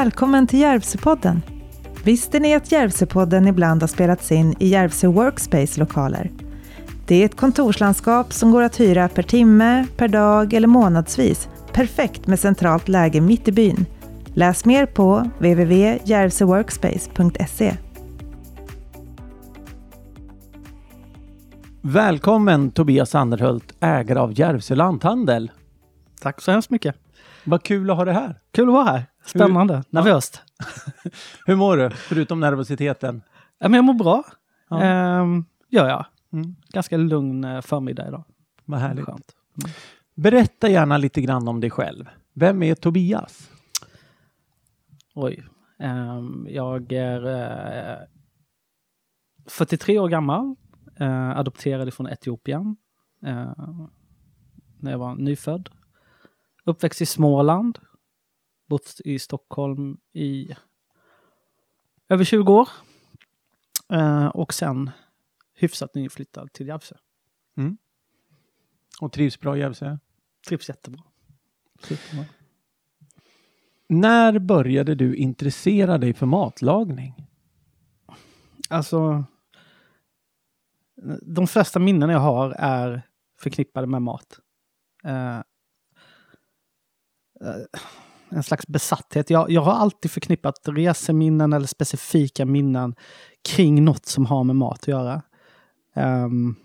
Välkommen till Järvsöpodden. Visste ni att Järvsöpodden ibland har spelats in i Järvsö Workspace-lokaler? Det är ett kontorslandskap som går att hyra per timme, per dag eller månadsvis. Perfekt med centralt läge mitt i byn. Läs mer på www.järvsöworkspace.se. Välkommen Tobias Anderhult, ägare av Järvsö Lanthandel. Tack så hemskt mycket. Vad kul att ha dig här. Kul att vara här. Spännande. Nervöst. Hur mår du, förutom nervositeten? Ja, men jag mår bra. Ja. Ehm, gör jag. Mm. Ganska lugn eh, förmiddag idag. Vad härligt. Skönt. Berätta gärna lite grann om dig själv. Vem är Tobias? Oj. Ehm, jag är eh, 43 år gammal. Uh, adopterad från Etiopien. eh, när jag var nyfödd. Uppväxt i Småland. Bott i Stockholm i över 20 år. Eh, och sen hyfsat nyflyttad till Järvsö. Och trivs bra i Järvsö? Trivs jättebra. Superbra. När började du intressera dig för matlagning? Alltså, de flesta minnen jag har är förknippade med mat. Eh, eh, en slags besatthet. Jag, jag har alltid förknippat reseminnen eller specifika minnen kring något som har med mat att göra. Um,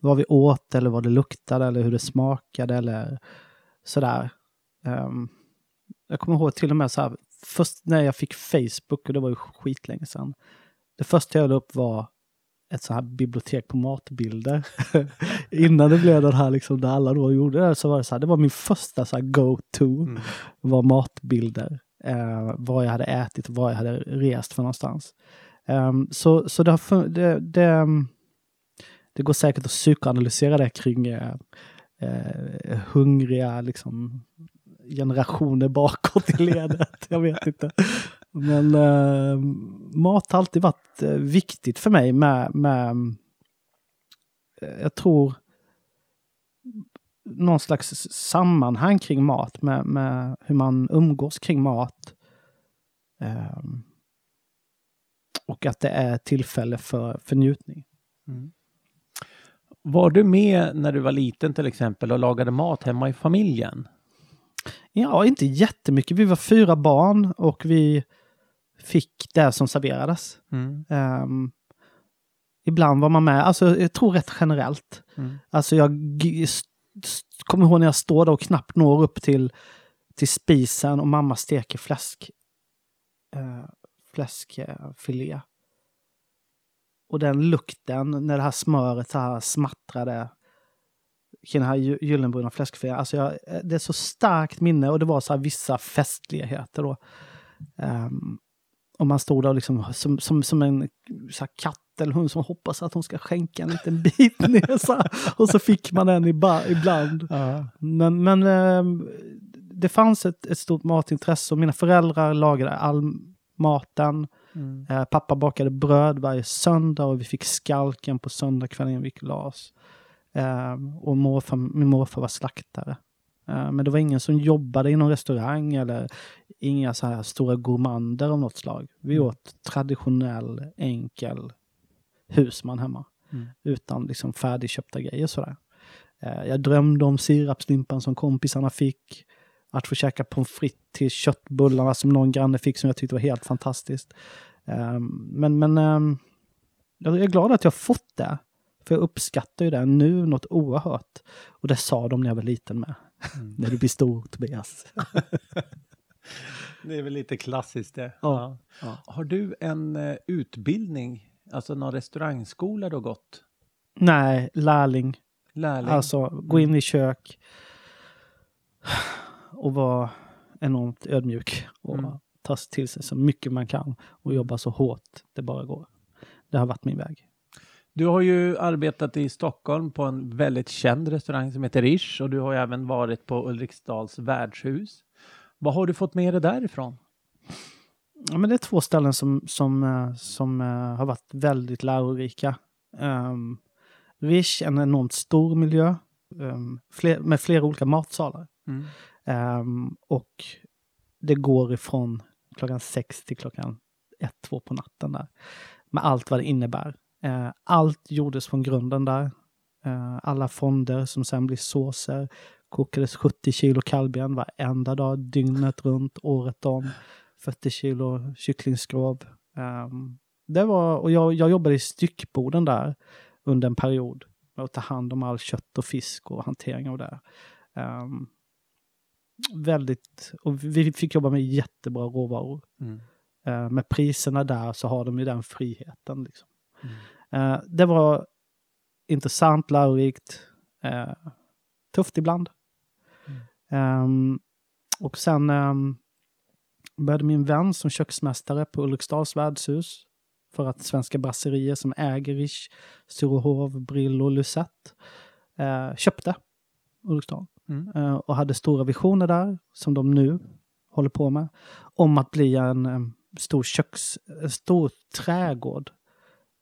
vad vi åt eller vad det luktade eller hur det smakade eller sådär. Um, jag kommer ihåg till och med så här, först när jag fick Facebook, och det var ju skitlänge sedan. Det första jag la upp var ett så här bibliotek på matbilder. Innan det blev den här liksom där alla då gjorde det så var det så här, det var min första så go-to var matbilder. Eh, vad jag hade ätit och vad jag hade rest för någonstans. Ehm, så så det, har, det, det, det går säkert att psykoanalysera det kring eh, eh, hungriga liksom, generationer bakåt i ledet. jag vet inte. Men eh, mat har alltid varit eh, viktigt för mig med, med eh, jag tror, någon slags sammanhang kring mat, med, med hur man umgås kring mat. Ehm, och att det är tillfälle för, för njutning. Var du med när du var liten till exempel och lagade mat hemma i familjen? Ja, inte jättemycket. Vi var fyra barn och vi fick det som serverades. Ehm, ibland var man med, alltså jag tror rätt generellt. Mm. Alltså jag kommer ihåg när jag står där och knappt når upp till, till spisen och mamma steker fläsk, eh, fläskfilé. Och den lukten när det här smöret så här smattrade kring den här gy- gyllenbruna fläskfilén. Alltså jag, eh, det är så starkt minne och det var så här vissa festligheter då. Ehm, och man stod där liksom som, som, som en så här katt eller hund som hoppas att hon ska skänka en liten bit ner. Så här. Och så fick man den iba- ibland. Men, men ehm, det fanns ett, ett stort matintresse och mina föräldrar lagade all maten. Mm. Eh, pappa bakade bröd varje söndag och vi fick skalken på söndagskvällen vi gick och la oss. Eh, och morfar, min morfar var slaktare. Eh, men det var ingen som jobbade i någon restaurang eller inga så här stora gourmander av något slag. Vi Mm. åt traditionell, enkel husman hemma. Mm. Utan liksom färdigköpta grejer sådär. Eh, jag drömde om sirapslimpan som kompisarna fick. Att få käka pommes frites till köttbullarna som någon granne fick som jag tyckte var helt fantastiskt. Ehm, men men ehm, jag är glad att jag fått det. För jag uppskattar ju det nu något oerhört. Och det sa de när jag var liten med. När du blir stor, Tobias. Det är väl lite klassiskt det. Ja. Ja. Har du en eh, utbildning, alltså någon restaurangskola du har gått? Nej, lärling. Lärling? Alltså, gå in i kök och vara enormt ödmjuk och Mm. ta till sig så mycket man kan och jobba så hårt det bara går. Det har varit min väg. Du har ju arbetat i Stockholm på en väldigt känd restaurang som heter Rish och du har även varit på Ulriksdals värdshus. Vad har du fått med dig därifrån? Ja, men det är två ställen som, som, eh, som eh, har varit väldigt lärorika. Um, Rish, en enormt stor miljö ehm, fler, med flera olika matsalar. Mm. Ehm, och det går ifrån klockan sex till klockan ett, två på natten där. Med allt vad det innebär. Eh, allt gjordes från grunden där. Eh, alla fonder som sen blir såser. Kokades 70 kilo kallben varenda dag, dygnet runt, året om. 40 kilo kycklingskrov. Um, det var, och jag, jag jobbade i styckboden där under en period med att ta hand om all kött och fisk och hantering av det. Um, väldigt, och vi fick jobba med jättebra råvaror. Mm. Uh, med priserna där så har de ju den friheten. Liksom. Mm. Uh, det var intressant, lärorikt, uh, tufft ibland. Mm. Um, och sen um, började min vän som köksmästare på Ulriksdals värdshus för att Svenska Brasserier som äger Rish, Sturehof, Brillo, Lucette eh, köpte Ulriksdal. Mm. Eh, och hade stora visioner där, som de nu håller på med, om att bli en, en stor köks, en stor trädgård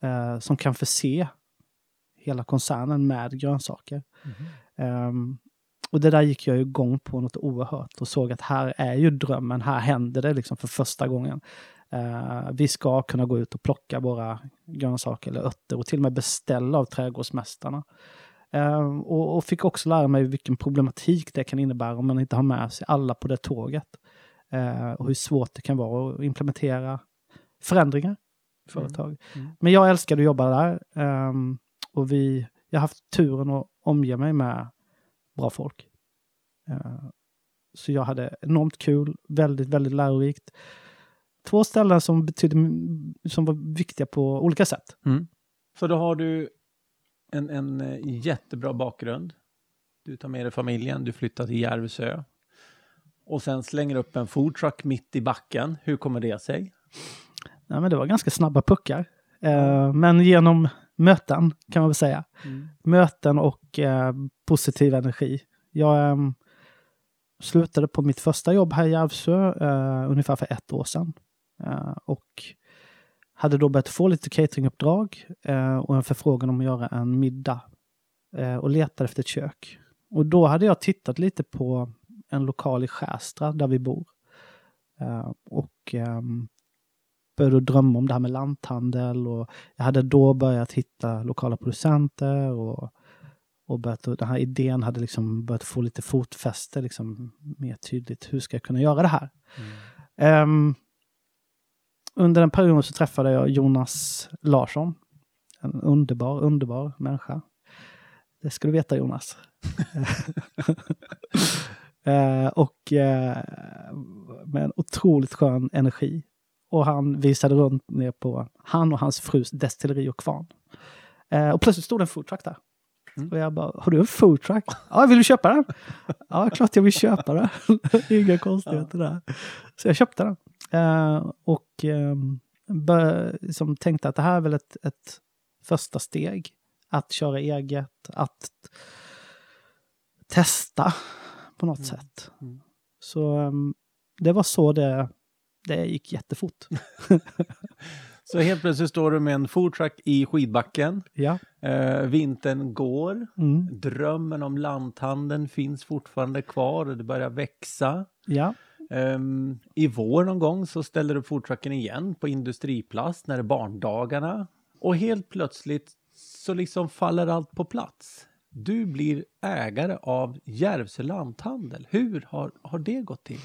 eh, som kan förse hela koncernen med grönsaker. Mm. Um, och det där gick jag igång på något oerhört och såg att här är ju drömmen, här händer det liksom för första gången. Uh, vi ska kunna gå ut och plocka våra grönsaker eller örter och till och med beställa av trädgårdsmästarna. Uh, och, och, fick också lära mig vilken problematik det kan innebära om man inte har med sig alla på det tåget. Uh, och hur svårt det kan vara att implementera förändringar företag. Mm. Mm. Men jag älskade att jobba där. Um, och vi, jag har haft turen att omge mig med bra folk. Uh, så jag hade enormt kul, väldigt, väldigt lärorikt. Två ställen som, betydde, som var viktiga på olika sätt. Mm. Så då har du en, en eh, jättebra bakgrund. Du tar med dig familjen, du flyttar till Järvsö. Och sen slänger upp en foodtruck mitt i backen. Hur kommer det sig? Ja, men det var ganska snabba puckar. Uh, men genom möten kan man väl säga. Mm. Möten och eh, positiv energi. Jag eh, slutade på mitt första jobb här i Järvsö eh, ungefär för ett år sedan. Eh, och hade då börjat få lite cateringuppdrag eh, och en förfrågan om att göra en middag. Eh, och letade efter ett kök. Och då hade jag tittat lite på en lokal i Skärstad där vi bor. och ehm, började drömma om det här med lanthandel och jag hade då börjat hitta lokala producenter och, och börjat, och den här idén hade liksom börjat få lite fotfäste liksom mer tydligt. Hur ska jag kunna göra det här? Mm. Um, under den perioden så träffade jag Jonas Larsson. En underbar, underbar människa. Det ska du veta Jonas. uh, och uh, med en otroligt skön energi. Och han visade runt ner på han och hans frus destilleri och kvarn. Eh, och plötsligt stod det en foodtruck där. Mm. Och jag bara, har du en foodtruck? ja, vill du köpa den? ja, klart jag vill köpa den. Inga konstigheter ja. där. Så jag köpte den. Eh, och eh, bör, liksom tänkte att det här är väl ett, ett första steg. Att köra eget, att testa på något mm. sätt. Mm. Så um, det var så det det gick jättefort. så helt plötsligt står du med en foodtruck i skidbacken. Ja. Eh, vintern går. Mm. Drömmen om lanthandeln finns fortfarande kvar och det börjar växa. Ja. Um, I vår någon gång så ställer du foodtrucken igen på Industriplast när det är barndagarna. Och helt plötsligt så liksom faller allt på plats. Du blir ägare av Järvsö lanthandel. Hur har, har det gått till?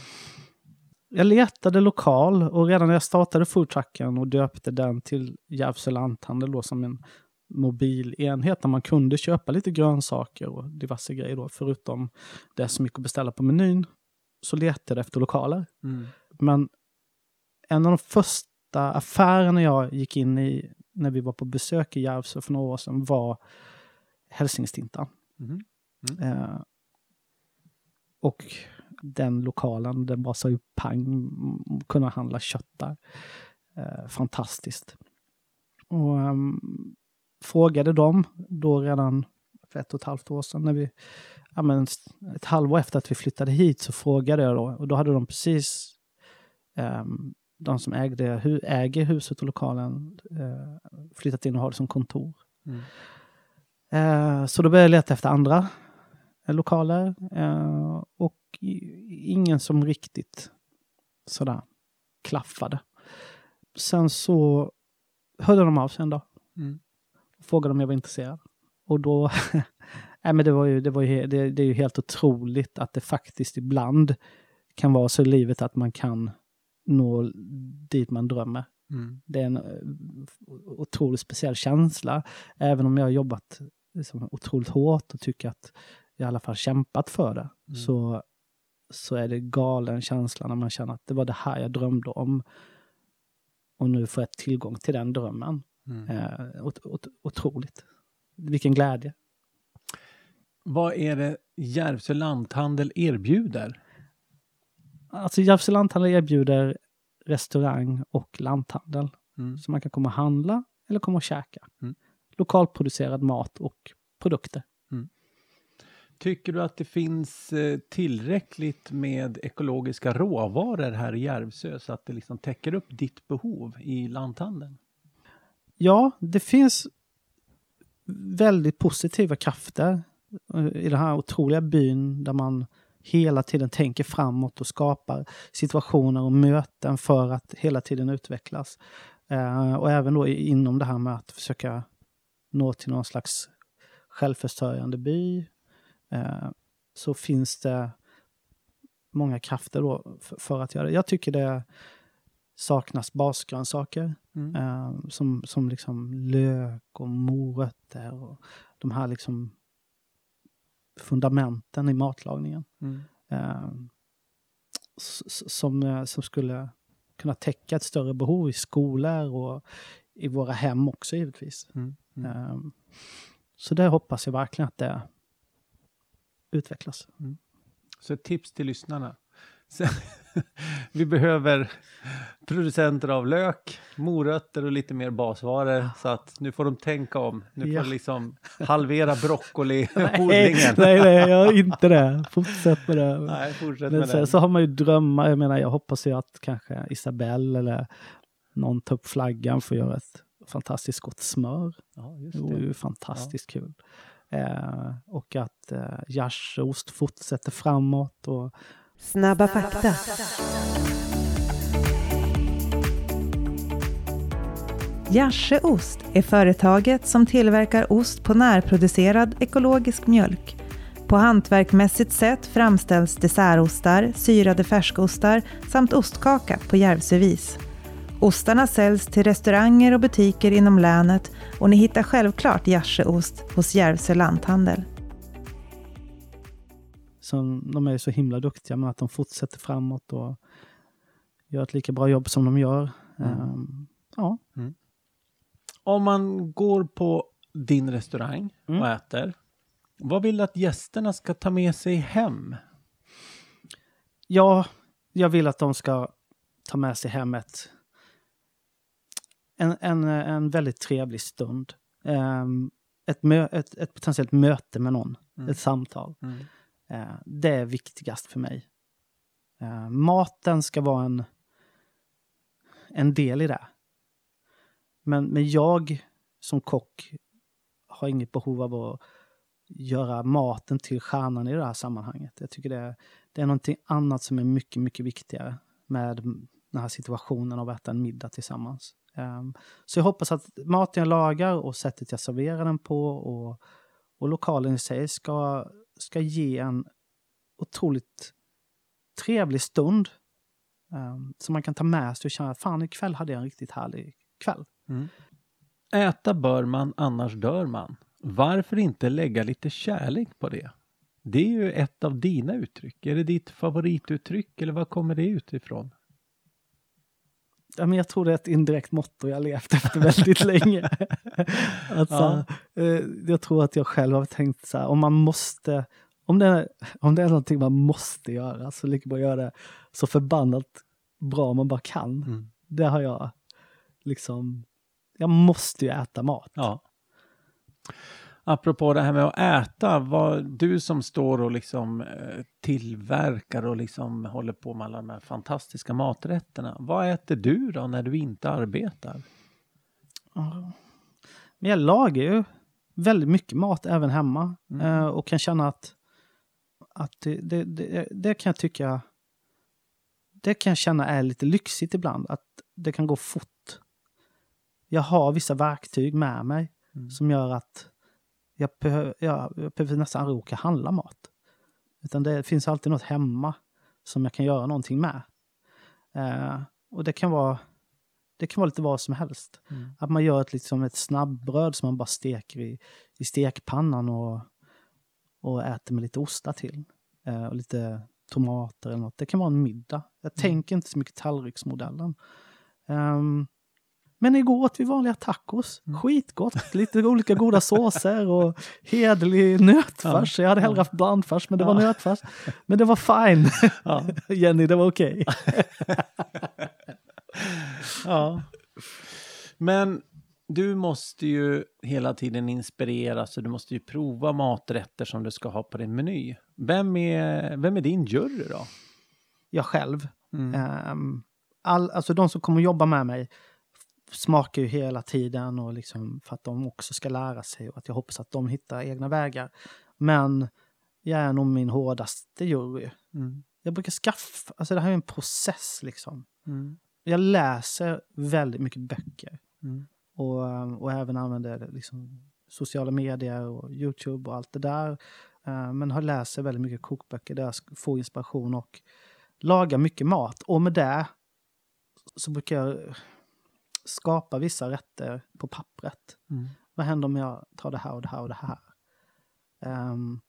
Jag letade lokal och redan när jag startade foodtrucken och döpte den till Järvsö lanthandel då som en mobil enhet där man kunde köpa lite grönsaker och diverse grejer då, förutom det som gick att beställa på menyn, så letade jag efter lokaler. Mm. Men en av de första affärerna jag gick in i när vi var på besök i Järvsö för några år sedan var Hälsingestintan. Mm. Mm. Eh, och den lokalen, den bara sa ju pang, kunna handla kött där. Eh, fantastiskt. Och um, frågade dem då redan för ett och ett halvt år sedan när vi, ja men ett halvår efter att vi flyttade hit så frågade jag då och då hade de precis um, de som ägde, hu, äger huset och lokalen uh, flyttat in och har det som kontor. Mm. Uh, så då började jag leta efter andra lokaler uh, och ingen som riktigt sådär klaffade. Sen så hörde de av sig en dag. Mm. Frågade om jag var intresserad. Och då, nej men det var ju, det var ju, det, det är ju helt otroligt att det faktiskt ibland kan vara så i livet att man kan nå dit man drömmer. Mm. Det är en eh, otroligt speciell känsla. Även om jag har jobbat liksom, otroligt hårt och tycker att jag i alla fall kämpat för det. Mm. Så, så är det galen känsla när man känner att det var det här jag drömde om. Och nu får jag tillgång till den drömmen. Mm. Eh, ot, ot, otroligt. Vilken glädje. Vad är det Järvsö lanthandel erbjuder? Alltså Järvsö lanthandel erbjuder restaurang och lanthandel. Mm. Så man kan komma och handla eller komma och käka. Mm. Lokalproducerad mat och produkter. Tycker du att det finns eh, tillräckligt med ekologiska råvaror här i Järvsö så att det liksom täcker upp ditt behov i lanthandeln? Ja, det finns väldigt positiva krafter eh, i den här otroliga byn där man hela tiden tänker framåt och skapar situationer och möten för att hela tiden utvecklas. Eh, och även då inom det här med att försöka nå till någon slags självförsörjande by så finns det många krafter då för, att göra det. Jag tycker det saknas basgrönsaker Mm. eh, som, som liksom lök och morötter och de här liksom fundamenten i matlagningen. Mm. Eh, som, eh, som skulle kunna täcka ett större behov i skolor och i våra hem också givetvis. Mm. Mm. Eh, så det hoppas jag verkligen att det utvecklas. Så ett tips till lyssnarna. Så, vi behöver producenter av lök, morötter och lite mer basvaror. Så att nu får de tänka om. Nu får Ja. de liksom halvera nej, broccoli-odlingen. nej, nej, jag har inte det. Fortsätt med det. Nej, fortsätt Men med det. så har man ju drömmar. Jag menar, jag hoppas ju att kanske Isabelle eller någon tar upp flaggan för att göra ett fantastiskt gott smör. Ja, just Det vore det. ju fantastiskt kul. Eh, och att eh, gärseost fortsätter framåt. Och, Snabba fakta. Gärseost är företaget som tillverkar ost på närproducerad ekologisk mjölk. På hantverkmässigt sätt framställs dessertostar, syrade färskostar samt ostkaka på Järvsövis. Ostarna säljs till restauranger och butiker inom länet och ni hittar självklart gärseost hos Järvsö lanthandel. som, de är så himla duktiga men att de fortsätter framåt och gör ett lika bra jobb som de gör. Mm. Ehm, ja, Om man går på din restaurang Mm. och äter, vad vill du att gästerna ska ta med sig hem? Ja, jag vill att de ska ta med sig hem ett, en, en, en väldigt trevlig stund. Ehm, ett, mö, ett, ett potentiellt möte med någon, Mm. ett samtal. Mm. Eh, det är viktigast för mig. Eh, maten ska vara en, en del i det. Men, men jag som kock har inget behov av att göra maten till stjärnan i det här sammanhanget. Jag tycker det, det är någonting annat som är mycket, mycket viktigare med den här situationen av att äta en middag tillsammans. Um, Så jag hoppas att maten jag lagar och sättet jag serverar den på och, och lokalen i sig ska, ska ge en otroligt trevlig stund. Um, som man kan ta med sig och känna att fan ikväll hade jag en riktigt härlig kväll. Mm. Äta bör man, annars dör man. Varför inte lägga lite kärlek på det? Det är ju ett av dina uttryck. Är det ditt favorituttryck eller var kommer det utifrån? Ja, men jag tror det är ett indirekt motto jag levt efter väldigt länge. alltså, eh, jag tror att jag själv har tänkt så här, om man måste, om det, är, om det är någonting man måste göra så lika bra göra det så förbannat bra man bara kan. Mm. Det har jag liksom, jag måste ju äta mat. Ja. Apropå det här med att äta, vad, du som står och liksom eh, tillverkar och liksom håller på med alla de här fantastiska maträtterna. Vad äter du då när du inte arbetar? Men jag lagar ju väldigt mycket mat även hemma Mm. eh, och kan känna att, att det, det, det, det kan jag tycka det kan jag känna är lite lyxigt ibland, att det kan gå fort. Jag har vissa verktyg med mig Mm. som gör att jag, behö, jag, jag behöver nästan aldrig åka och handla mat. Utan det finns alltid något hemma som jag kan göra någonting med. Eh, och det kan vara det kan vara lite vad som helst. Mm. Att man gör ett, liksom ett snabbbröd som man bara steker i, i stekpannan och, och äter med lite ostar till. Eh, och lite tomater eller något. Det kan vara en middag. Jag tänker inte så mycket tallriksmodellen. Ehm, men igår åt vi vanliga tacos. Skitgott. Lite olika goda såser och hederlig nötfärs. Jag hade hellre haft blandfärs, men det var nötfärs. Men det var fine. Ja. Jenny, det var okej. ja. Men du måste ju hela tiden inspireras så du måste ju prova maträtter som du ska ha på din meny. Vem är, vem är din jury då? Jag själv. Mm. Ehm, all, alltså de som kommer jobba med mig smakar ju hela tiden och liksom för att de också ska lära sig och att jag hoppas att de hittar egna vägar. Men jag är nog min hårdaste jury. Mm. Jag brukar skaffa, alltså det här är en process liksom. Mm. Jag läser väldigt mycket böcker Mm. och, och även använder liksom sociala medier och Youtube och allt det där. Eh, Men har läser väldigt mycket kokböcker där jag får inspiration och lagar mycket mat. Och med det så brukar jag skapa vissa rätter på pappret. Mm. Vad händer om jag tar det här och det här och det här? Um,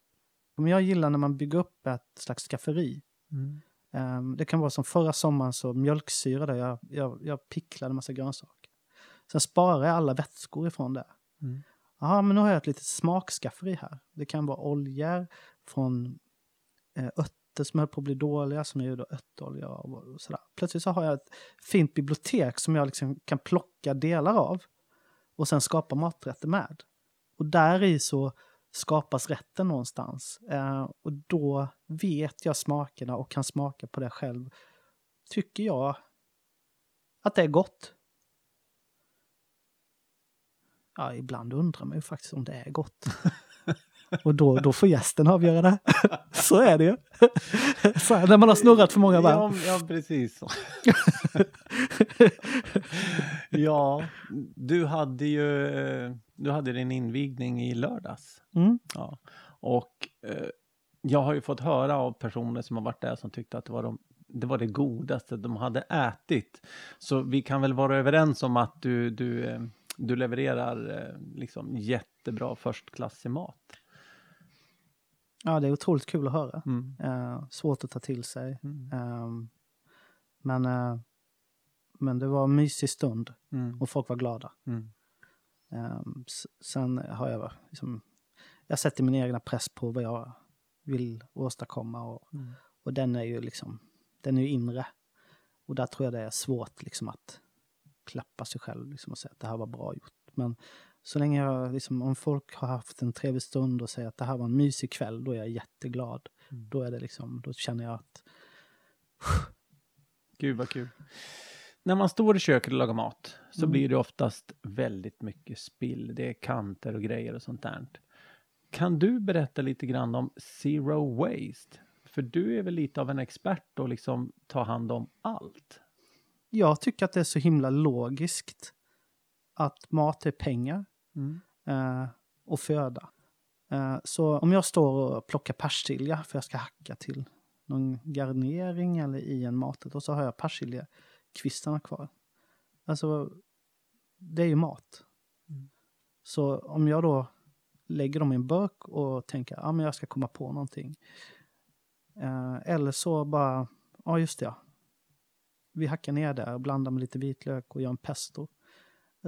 men jag gillar när man bygger upp ett slags skafferi. Mm. Ehm, det kan vara som förra sommaren så mjölksyra där jag, jag, jag picklade massa grönsaker. Sen sparar jag alla vätskor ifrån det. Mm. Ja, men nu har jag ett litet smakskafferi här. Det kan vara oljor från eh, örter som höll på att bli dåliga, som jag gjorde örtolja av och sådär. Plötsligt så har jag ett fint bibliotek som jag liksom kan plocka delar av och sen skapa maträtter med. Och där i så skapas rätten någonstans. Eh, och då vet jag smakerna och kan smaka på det själv. Tycker jag att det är gott. Ja, ibland undrar man ju faktiskt om det är gott. Och då, då får gästen avgöra det. Så är det ju. Så här, när man har snurrat för många varv. Ja, ja, precis. ja, du hade ju eh, du hade din invigning i lördags. Mm. Ja. Och eh, jag har ju fått höra av personer som har varit där som tyckte att det var, de, det, var det godaste de hade ätit. Så vi kan väl vara överens om att du, du, eh, du levererar liksom jättebra förstklassig mat. Ja, det är otroligt kul att höra. Mm. Eh, svårt att ta till sig. Mm. Ehm, men, eh, men det var en mysig stund Mm. och folk var glada. Mm. Ehm, sen har jag liksom, jag sätter min egna press på vad jag vill åstadkomma och, Mm. och den är ju liksom, den är ju inre. Och där tror jag det är svårt liksom att klappa sig själv liksom och säga att det här var bra gjort. Men så länge jag, liksom, om folk har haft en trevlig stund och säger att det här var en mysig kväll, då är jag jätteglad. Mm. Då är det liksom, då känner jag att Gud vad kul. När man står i köket och lagar mat så Mm. blir det oftast väldigt mycket spill. Det är kanter och grejer och sånt där. Kan du berätta lite grann om zero waste? För du är väl lite av en expert och liksom ta hand om allt. jag tycker att det är så himla logiskt att mat är pengar Mm. eh, och föda. Eh, så om jag står och plockar persilja för jag ska hacka till någon garnering eller i en maträtt och så har jag persiljekvistarna kvar. Alltså, det är ju mat. Mm. Så om jag då lägger dem i en burk och tänker att ah, jag ska komma på någonting. Eh, eller så bara, ja just det, ja. vi hackar ner det och blandar med lite vitlök och gör en pesto.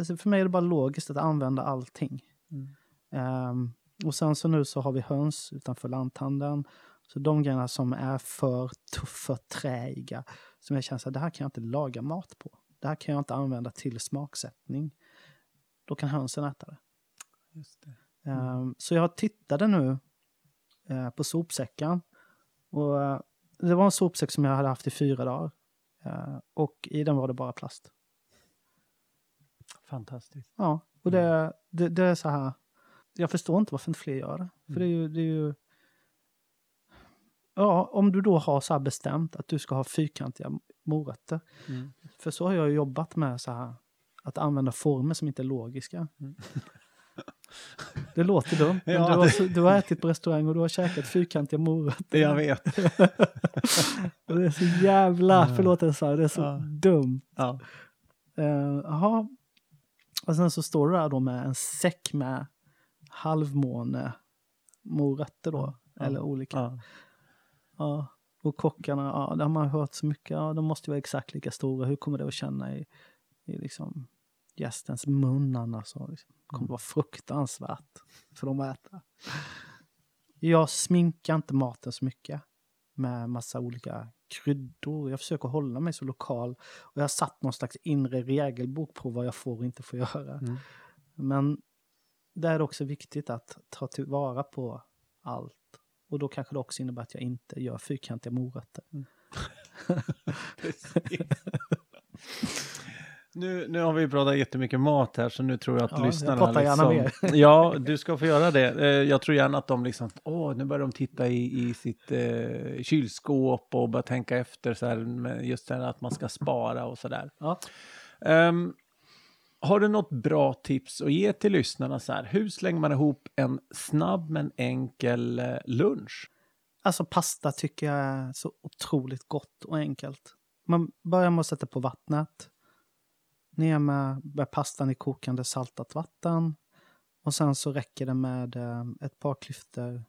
Alltså för mig är det bara logiskt att använda allting. Mm. Ehm, och sen så nu så har vi höns utanför lanthandeln. Så de grejerna som är för tuffa, träiga, som jag känner att det här kan jag inte laga mat på. Det här kan jag inte använda till smaksättning. Då kan hönsen äta det. Det. Ehm, så jag tittade nu eh, på sopsäcken. Och eh, det var en sopsäck som jag hade haft i fyra dagar. Eh, och i den var det bara plast. Fantastiskt. Ja, och det, det, det är så här. Jag förstår inte varför inte fler gör det. För det är ju, det är ju... Ja, om du då har så här bestämt att du ska ha fyrkantiga morötter. Mm. För så har jag jobbat med så här, att använda former som inte är logiska. Mm. Det låter dumt, men Ja, du, har, det- du har ätit på restaurang och du har käkat fyrkantiga morötter. Jag vet. och det är så jävla, Ja. förlåt jag sa det, det är så Ja. dumt. Ja. Eh, Jaha. Och sen så står du där då med en säck med halvmåne morötter då. Ja. Eller olika. Ja. Ja. Och kockarna, ja, det har man hört så mycket. Ja, de måste vara exakt lika stora. Hur kommer det att känna i, i liksom gästens mun annars? Liksom, det kommer vara fruktansvärt för dem att äta. Jag sminkar inte maten så mycket med massa olika kryddor. Jag försöker hålla mig så lokal. Och jag har satt någon slags inre regelbok på vad jag får och inte får göra. Mm. Men det är också viktigt att ta tillvara på allt. Och då kanske det också innebär att jag inte gör fyrkantiga morötter. Precis. Nu, nu har vi pratat jättemycket mat här så nu tror jag att Ja, jag lyssnarna pratar gärna liksom, Ja, du ska få göra det. Eh, Jag tror gärna att de liksom, åh, nu börjar de titta i, i sitt eh, kylskåp och börja tänka efter så här, just det här att man ska spara och så där. Ja. Ehm, har du något bra tips att ge till lyssnarna så här? Hur slänger man ihop en snabb men enkel eh, lunch? Alltså pasta tycker jag är så otroligt gott och enkelt. Man börjar med att sätta på vattnet. Ner med, med pastan i kokande saltat vatten. Och sen så räcker det med eh, ett par klyftor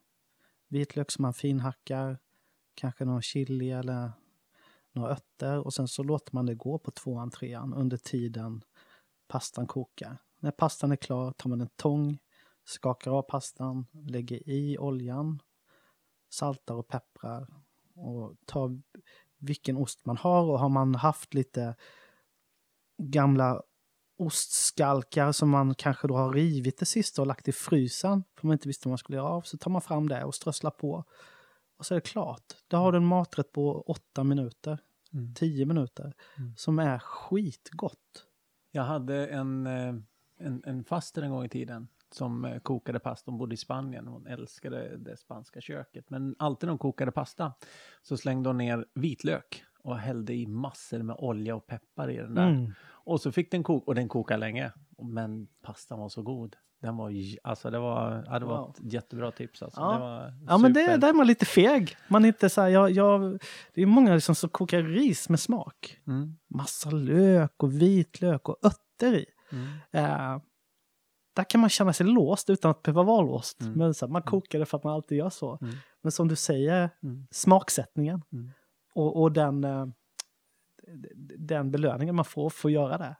vitlök som man finhackar. Kanske någon chili eller några örter. Och sen så låter man det gå på tvåan, trean under tiden pastan kokar. När pastan är klar tar man en tång, skakar av pastan, lägger i oljan saltar och pepprar och tar vilken ost man har och har man haft lite gamla ostskalkar som man kanske då har rivit det sista och lagt i frysen för man inte visste vad man skulle göra av så tar man fram det och strösslar på och så är det klart. Då har du en maträtt på åtta minuter, Mm. tio minuter Mm. som är skitgott. Jag hade en, eh, en, en faster en gång i tiden som eh, kokade pasta. Hon bodde i Spanien. Hon älskade det spanska köket. Men alltid när hon kokade pasta så slängde hon ner vitlök och hällde i massor med olja och peppar i den där. Mm. Och så fick den koka, och den kokade länge. Men pastan var så god. Den var, alltså det var, ja, det var Wow. ett jättebra tips alltså. Ja. Ja, men det, där är man lite feg. Man inte så här, jag, jag, det är många liksom som kokar ris med smak. Mm, massa lök och vitlök och örter i. mm, Eh, där kan man känna sig låst utan att behöva vara låst. Mm. Men så här, man kokar det för att man alltid gör så. Mm. Men som du säger, mm, smaksättningen Mm. Och, och den, eh, den belöningen man får för att göra det.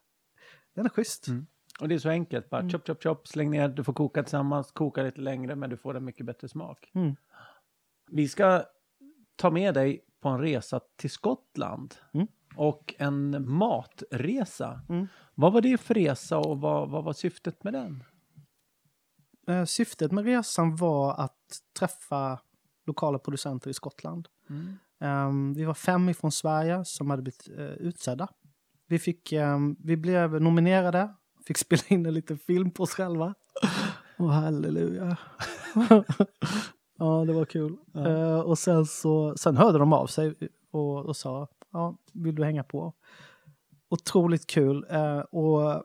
Den är schysst. Mm. Och det är så enkelt, bara Mm. chop, chop, chop, släng ner, du får koka tillsammans, koka lite längre men du får en mycket bättre smak. Mm. Vi ska ta med dig på en resa till Skottland. Mm. Och en matresa. Mm. Vad var det för resa och vad, vad var syftet med den? Eh, syftet med resan var att träffa lokala producenter i Skottland. Mm. Ehm, vi var fem ifrån Sverige som hade blivit uh, utsedda. Vi, fick, ehm, vi blev nominerade, fick spela in en liten film på oss själva. Åh halleluja. ja, det var kul. Ja. Eh, och sen, så, sen hörde de av sig och, och sa, ja, vill du hänga på? Otroligt kul. Eh, och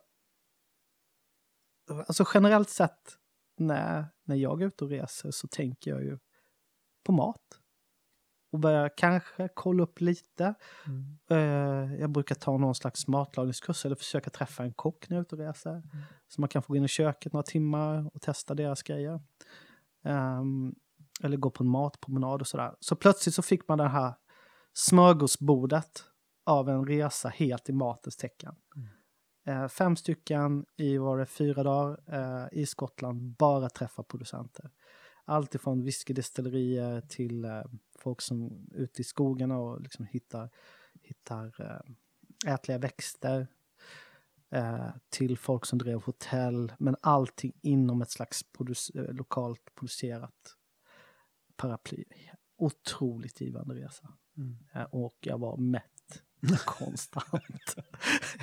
alltså generellt sett när, när jag är ute och reser så tänker jag ju på mat. Och börjar kanske kolla upp lite. Mm. Eh, jag brukar ta någon slags matlagningskurs eller försöka träffa en kock när jag är ute och reser. Så man kan få gå in i köket några timmar och testa deras grejer. Ehm, eller gå på en matpromenad och sådär. Så plötsligt så fick man det här smörgåsbordet av en resa helt i matens tecken. Eh, fem stycken i var det fyra dagar eh, i Skottland, bara träffa producenter. Allt ifrån whiskydestillerier till eh, folk som är ute i skogarna och liksom hittar, hittar eh, ätliga växter. Eh, till folk som drev hotell, men allting inom ett slags produc- eh, lokalt producerat paraply. Otroligt givande resa. Mm. Eh, och jag var mätt konstant.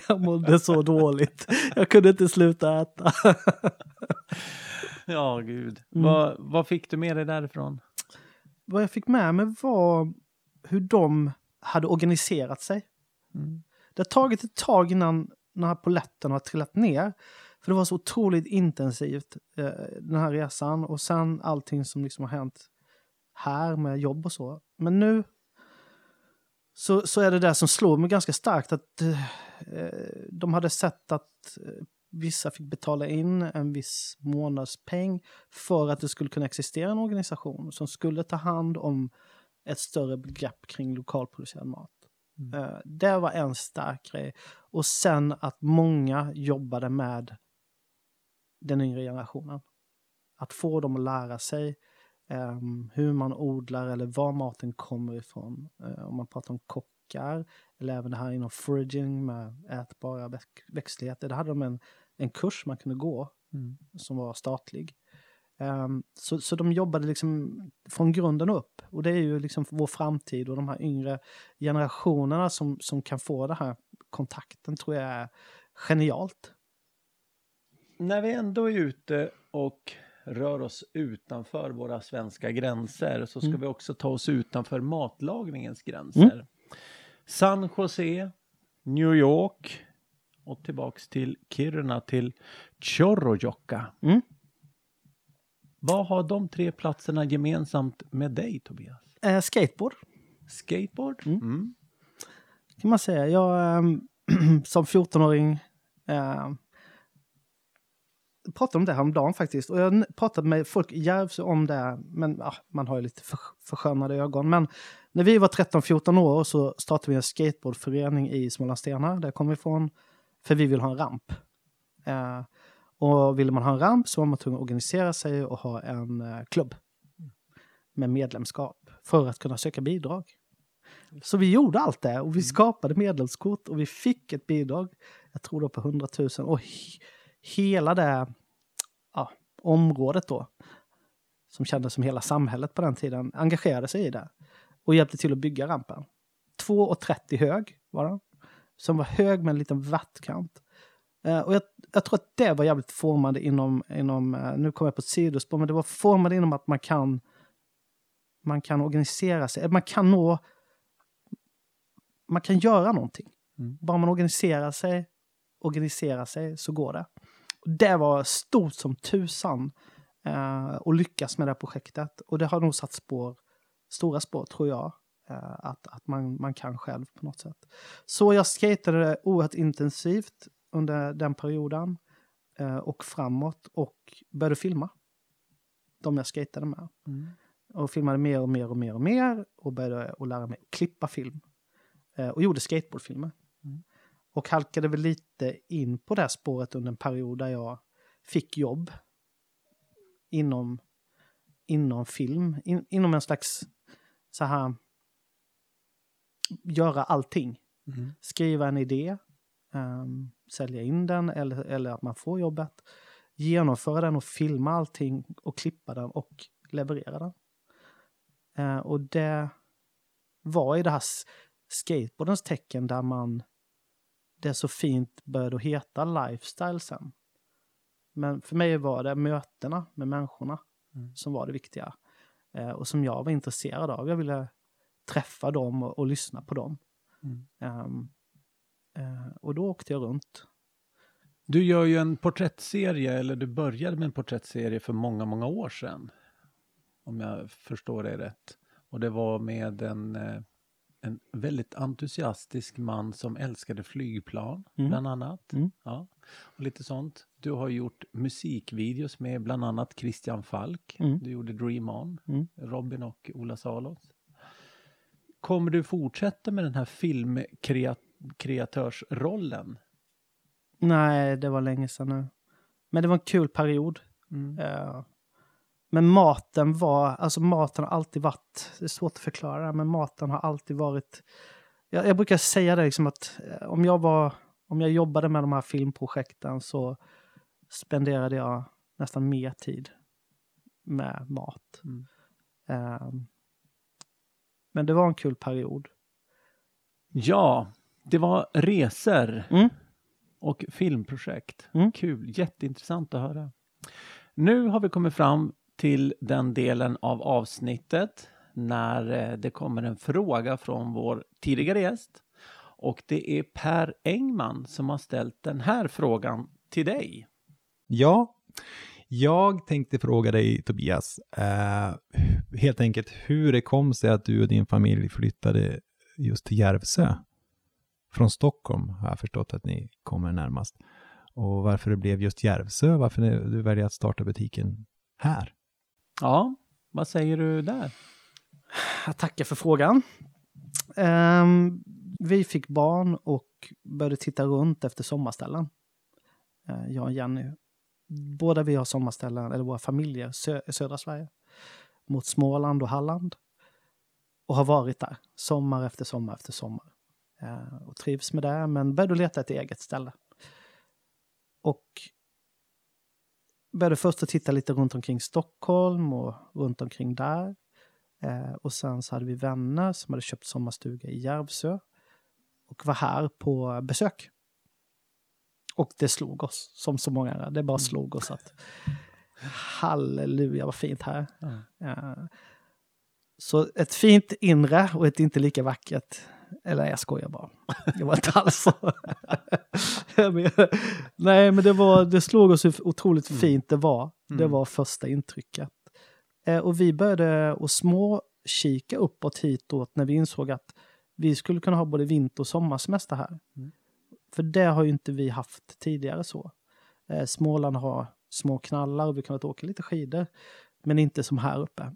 jag mådde så dåligt. Jag kunde inte sluta äta. Ja, gud. Mm. Vad, vad fick du med dig därifrån? Vad jag fick med mig var hur de hade organiserat sig Mm. Det har tagit ett tag innan den här poletten har trillat ner. För det var så otroligt intensivt, eh, den här resan. Och sen allting som liksom har hänt här med jobb och så. Men nu så, så är det det som slår mig ganska starkt att eh, de hade sett att eh, vissa fick betala in en viss månadspeng för att det skulle kunna existera en organisation som skulle ta hand om ett större begrepp kring lokalproducerad mat. Mm. Eh, det var en stark grej. Och sen att många jobbade med den yngre generationen. Att få dem att lära sig um, hur man odlar eller var maten kommer ifrån. Uh, om man pratar om kockar eller även det här inom foraging med ätbara väx växtligheter. Det hade de en, en kurs man kunde gå Mm. som var statlig. Um, så, så de jobbade liksom från grunden upp. Och det är ju liksom vår framtid och de här yngre generationerna som, som kan få den här kontakten tror jag är genialt. När vi ändå är ute och rör oss utanför våra svenska gränser så ska Mm. vi också ta oss utanför matlagningens gränser. San Jose, New York och tillbaks till Kiruna till Chorrojokka. Mm. Vad har de tre platserna gemensamt med dig Tobias? Eh, skateboard Skateboard? Mm. Mm. kan man säga. Jag ehm, som 14-åring eh, pratade om det häromdagen faktiskt. Och jag pratade med folk i Järvsö om det, men ja, man har ju lite för, förskönade ögon. Men när vi var 13-14 år så startade vi en skateboardförening i Smålandstenar, där jag kommer ifrån, för vi vill ha en ramp. Eh, och ville man ha en ramp så var man tvungen att organisera sig och ha en eh, klubb med medlemskap för att kunna söka bidrag. Så vi gjorde allt det och vi skapade medlemskort och vi fick ett bidrag, jag tror det var på 100 000 och he- hela det ja, området då, som kändes som hela samhället på den tiden, engagerade sig i det och hjälpte till att bygga rampen. 2,30 hög var den, som var hög med en liten vattkant. Eh, och jag, jag tror att det var jävligt formande inom, inom eh, nu kommer jag på ett sidospår, men det var formande inom att man kan man kan organisera sig, man kan nå man kan göra någonting. Mm. Bara man organiserar sig, organiserar sig så går det. Och det var stort som tusan eh, att lyckas med det här projektet. Och det har nog satt spår, stora spår tror jag, att, att man, man kan själv på något sätt. Så jag skatade oerhört intensivt under den perioden eh, och framåt och började filma. De jag skatade med Mm. och filmade mer och mer och mer och mer och började att lära mig klippa film. Eh, och gjorde skateboardfilmer. Mm. Och halkade väl lite in på det här spåret under en period där jag fick jobb inom, inom film, in, inom en slags så här göra allting. Mm. Skriva en idé, ehm, sälja in den eller, eller att man får jobbet. Genomföra den och filma allting och klippa den och leverera den. Eh, och det var i det här skateboardens tecken där man det så fint började heta lifestyle sen. Men för mig var det mötena med människorna Mm. som var det viktiga. Eh, och som jag var intresserad av. Jag ville träffa dem och, och lyssna på dem. Mm. Eh, och då åkte jag runt. Du gör ju en porträttserie, eller du började med en porträttserie för många, många år sedan. Om jag förstår det rätt. Och det var med en, eh, en väldigt entusiastisk man som älskade flygplan, Mm. bland annat. Mm. Ja, och lite sånt. Du har gjort musikvideos med bland annat Christian Falk. Mm. Du gjorde Dream On, Mm. Robin och Ola Salos. Kommer du fortsätta med den här filmkreatörsrollen? Nej, det var länge sedan nu. Men det var en kul period. Mm. Eh, men maten var, alltså maten har alltid varit, det är svårt att förklara, men maten har alltid varit, jag, jag brukar säga det liksom att eh, om jag var, om jag jobbade med de här filmprojekten så spenderade jag nästan mer tid med mat. Mm. Eh, men det var en kul period. Ja, det var resor Mm. och filmprojekt. Mm. Kul, jätteintressant att höra. Nu har vi kommit fram till den delen av avsnittet när eh, det kommer en fråga från vår tidigare gäst. Och det är Per Engman som har ställt den här frågan till dig. Ja, jag tänkte fråga dig Tobias, eh, helt enkelt hur det kom sig att du och din familj flyttade just till Järvsö? Från Stockholm har jag förstått att ni kommer närmast. Och varför det blev just Järvsö, varför du väljer att starta butiken här? Ja, vad säger du där? Jag tackar för frågan. Um, vi fick barn och började titta runt efter sommarställen. Uh, jag och Jenny. Båda vi har sommarställen, eller våra familjer, sö södra Sverige. Mot Småland och Halland. Och har varit där, sommar efter sommar efter sommar. Eh, och trivs med det, men började leta ett eget ställe. Och började först att titta lite runt omkring Stockholm och runt omkring där. Eh, och sen så hade vi vänner som hade köpt sommarstuga i Järvsö och var här på besök. Och det slog oss, som så många andra. Det bara mm. slog oss att halleluja vad fint här. Mm. Eh, så ett fint inre och ett inte lika vackert eller jag skojar bara. Det var inte alls så. Nej, men det, var, det slog oss hur otroligt mm. fint det var. Det mm. var första intrycket. Eh, och vi började att småkika uppåt hitåt när vi insåg att vi skulle kunna ha både vinter och sommarsemester här. För det har ju inte vi haft tidigare så. Eh, Småland har små knallar och vi kunnat åka lite skidor. Men inte som här uppe.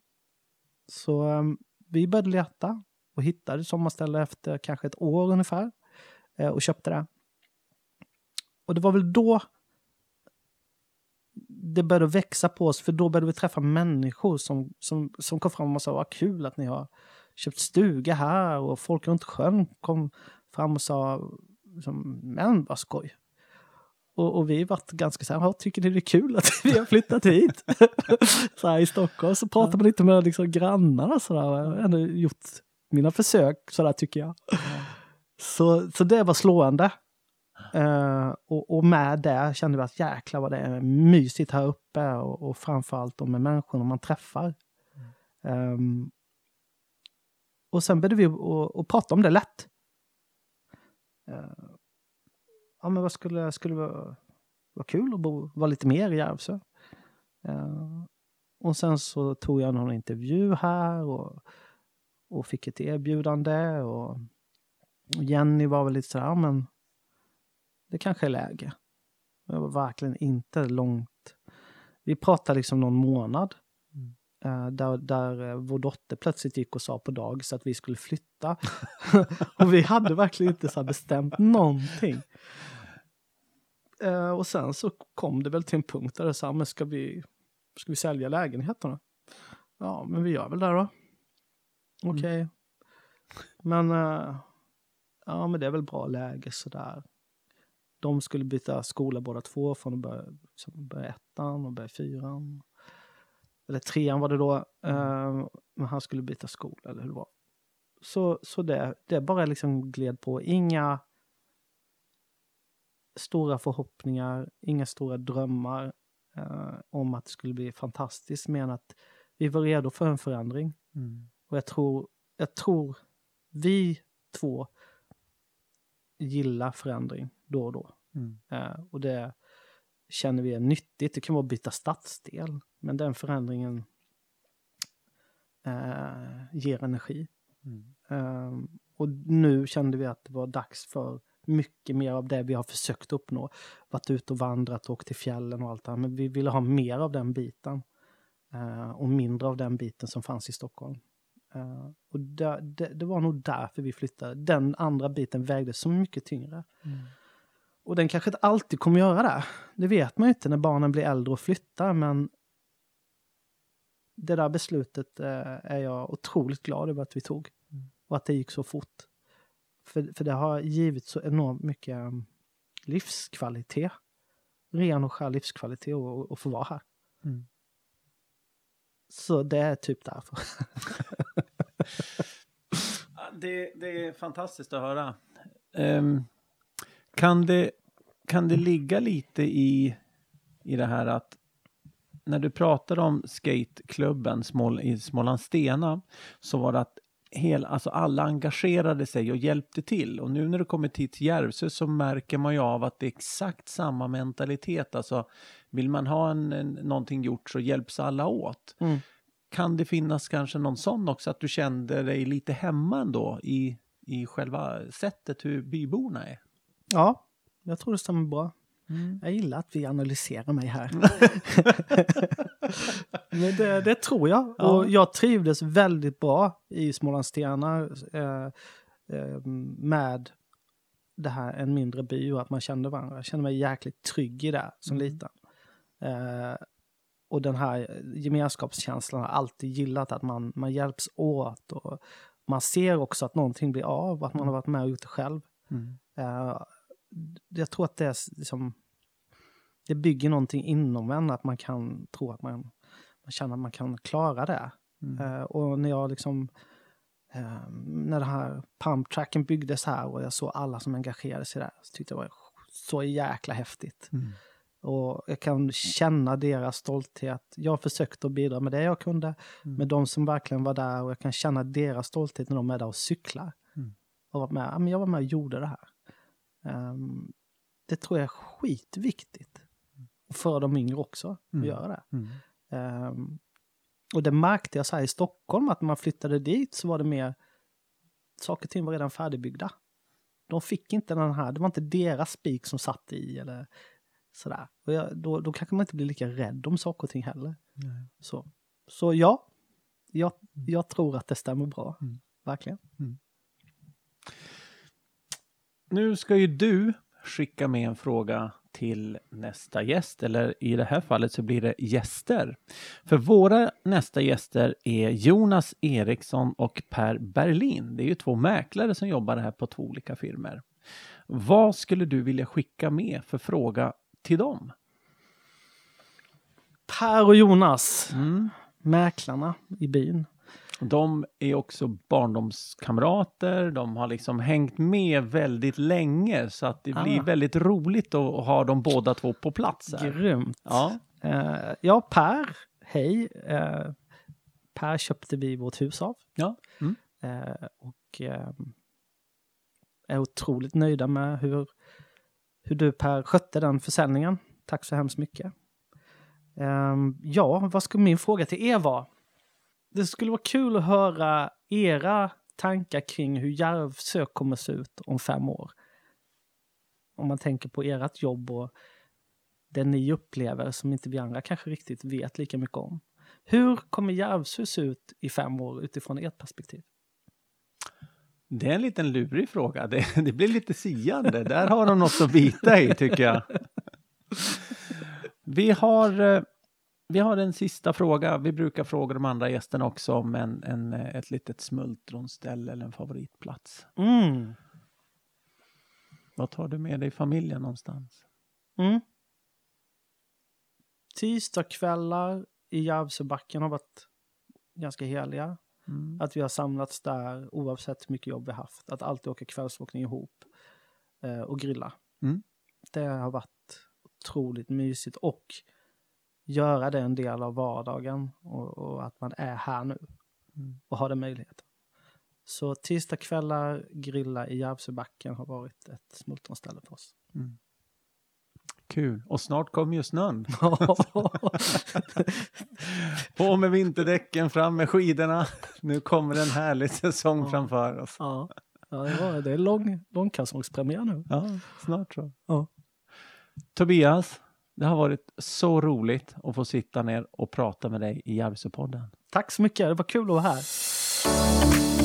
Så ehm, vi började leta och hittade sommarställe efter kanske ett år ungefär eh, och köpte det. Och det var väl då det började växa på oss, för då började vi träffa människor som, som, som kom fram och sa vad kul att ni har köpt stuga här och folk runt sjön kom fram och sa liksom, men vad skoj. Och, och vi varit ganska så här, tycker ni det är kul att vi har flyttat hit? så här i Stockholm så pratar man lite med liksom grannarna så där. ändå gjort mina försök, sådär tycker jag. Så, så det var slående. Uh, och, och, med det kände vi att jäklar vad det är mysigt här uppe och, och framförallt med människorna man träffar. Mm. Um, och sen började vi att prata om det lätt. Eh, ja, men vad skulle, skulle vara, vara kul att bo, vara lite mer i Järvsö? Uh, och sen så tog jag någon intervju här och och fick ett erbjudande. Och Jenny var väl lite sådär, ja, men det kanske är läge. Det var verkligen inte långt. Vi pratade liksom någon månad. Uh, där, där uh, vår dotter plötsligt gick och sa på dagis att vi skulle flytta. och vi hade verkligen inte så bestämt någonting. Uh, och sen så kom det väl till en punkt där det sa, men ska vi, ska vi sälja lägenheterna? Ja, men vi gör väl det då. Mm. Okej. Okay. Mm. Men, ja men det är väl bra läge sådär. De skulle byta skola båda två från att börja, börja ettan och börja fyran. Eller trean var det då. Uh, men han skulle byta skola eller hur det var. Så, så det, det bara liksom gled på. Inga stora förhoppningar, inga stora drömmar uh, om att det skulle bli fantastiskt. Men att vi var redo för en förändring. Mm. Och jag tror, jag tror vi två gillar förändring då och då. Mm. Uh, och det känner vi är nyttigt. Det kan vara att byta stadsdel, men den förändringen uh, ger energi. Mm. Uh, och nu kände vi att det var dags för mycket mer av det vi har försökt uppnå. Varit ute och vandrat och åkt till fjällen och allt det här. Men vi ville ha mer av den biten. och mindre av den biten som fanns i Stockholm. Uh, och det, det, det, var nog därför vi flyttade. Den andra biten vägde så mycket tyngre. Mm. Och den kanske inte alltid kommer göra det. Det vet man ju inte när barnen blir äldre och flyttar, men det där beslutet uh, är jag otroligt glad över att vi tog. Mm. Och att det gick så fort. För, för det har givit så enormt mycket um, livskvalitet. Ren och skär livskvalitet att få vara här. Mm. Så det är typ därför. det, det, är fantastiskt att höra. Um, kan, det, kan det ligga lite i, i det här att när du pratar om skateklubben Smål, i Smålandstena så var det att hel, alltså alla engagerade sig och hjälpte till. Och nu när du kommit hit till Järvsö så märker man ju av att det är exakt samma mentalitet. Alltså vill man ha en, en, någonting gjort så hjälps alla åt. Mm. Kan det finnas kanske någon sån också, att du kände dig lite hemma ändå i, i själva sättet hur byborna är? Ja, jag tror det stämmer bra. Mm. Jag gillar att vi analyserar mig här. Men det, det tror jag. Ja. Och jag trivdes väldigt bra i Smålandstena eh, eh, med det här en mindre by och att man kände varandra. Jag kände mig jäkligt trygg i det som Mm. liten. Eh, och den här gemenskapskänslan har alltid gillat, att man, man hjälps åt. Och man ser också att någonting blir av, att man har varit med och gjort det själv. Mm. Eh, jag tror att det är liksom, det bygger någonting inom en, att man kan tro att man, man känner att man kan klara det. Mm. Eh, och när jag liksom, eh, när den här pumptracken byggdes här och jag såg alla som engagerade sig där, så tyckte jag det var så jäkla häftigt. Mm. Och jag kan känna deras stolthet. Jag försökte att bidra med det jag kunde, Mm. med de som verkligen var där och jag kan känna deras stolthet när de är där och cyklar. Mm. Och var med, jag var med och gjorde det här. Ehm, det tror jag är skitviktigt. Och för de yngre också, Mm. att göra det. Mm. Ehm, och det märkte jag så här i Stockholm, att när man flyttade dit så var det mer, saker och ting var redan färdigbyggda. De fick inte den här, det var inte deras spik som satt i eller sådär. Och jag, då, då kanske man inte blir lika rädd om saker och ting heller. Nej. Så, så ja, jag, jag tror att det stämmer bra. Mm. Verkligen. Nu ska ju du skicka med en fråga till nästa gäst, eller i det här fallet så blir det gäster. För våra nästa gäster är Jonas Eriksson och Per Berlin. Det är ju två mäklare som jobbar här på två olika firmor. Vad skulle du vilja skicka med för fråga till dem? Per och Jonas, Mm. mäklarna i byn. De är också barndomskamrater, de har liksom hängt med väldigt länge så att det blir Ah. väldigt roligt att ha dem båda två på plats. Här. Grymt. Ja. Eh, ja, Per, hej. Eh, per köpte vi vårt hus av. Ja. Mm. Eh, och är otroligt nöjda med hur, hur du Per skötte den försäljningen. Tack så hemskt mycket. Ja, vad skulle min fråga till er vara? Det skulle vara kul att höra era tankar kring hur Järvsö kommer se ut om fem år. Om man tänker på ert jobb och det ni upplever som inte vi andra kanske riktigt vet lika mycket om. Hur kommer Järvsö se ut i fem år utifrån ert perspektiv? Det är en liten lurig fråga. Det, det blir lite siande. Där har de något att bita i tycker jag. Vi har, eh, vi har en sista fråga. Vi brukar fråga de andra gästerna också om en, en, ett litet smultronställe eller en favoritplats. Mm. Vad tar du med dig familjen någonstans? Mm. Tisdagskvällar i Järvsöbacken har varit ganska heliga. Mm. Att vi har samlats där oavsett hur mycket jobb vi haft. Att alltid åka kvällsåkning ihop eh, och grilla. Mm. Det har varit otroligt mysigt och göra det en del av vardagen och, och att man är här nu Mm. och har den möjligheten. Så tisdagskvällar grilla i Järvsöbacken har varit ett smultronställe för oss. Kul. Och snart kommer ju snön. På med vinterdäcken, fram med skidorna. Nu kommer en härlig säsong Ja. framför oss. ja, ja det, var, det är lång, långkalsongspremiär nu. Ja, snart så. Ja. Tobias, det har varit så roligt att få sitta ner och prata med dig i Järvsöpodden. Tack så mycket, det var kul att vara här.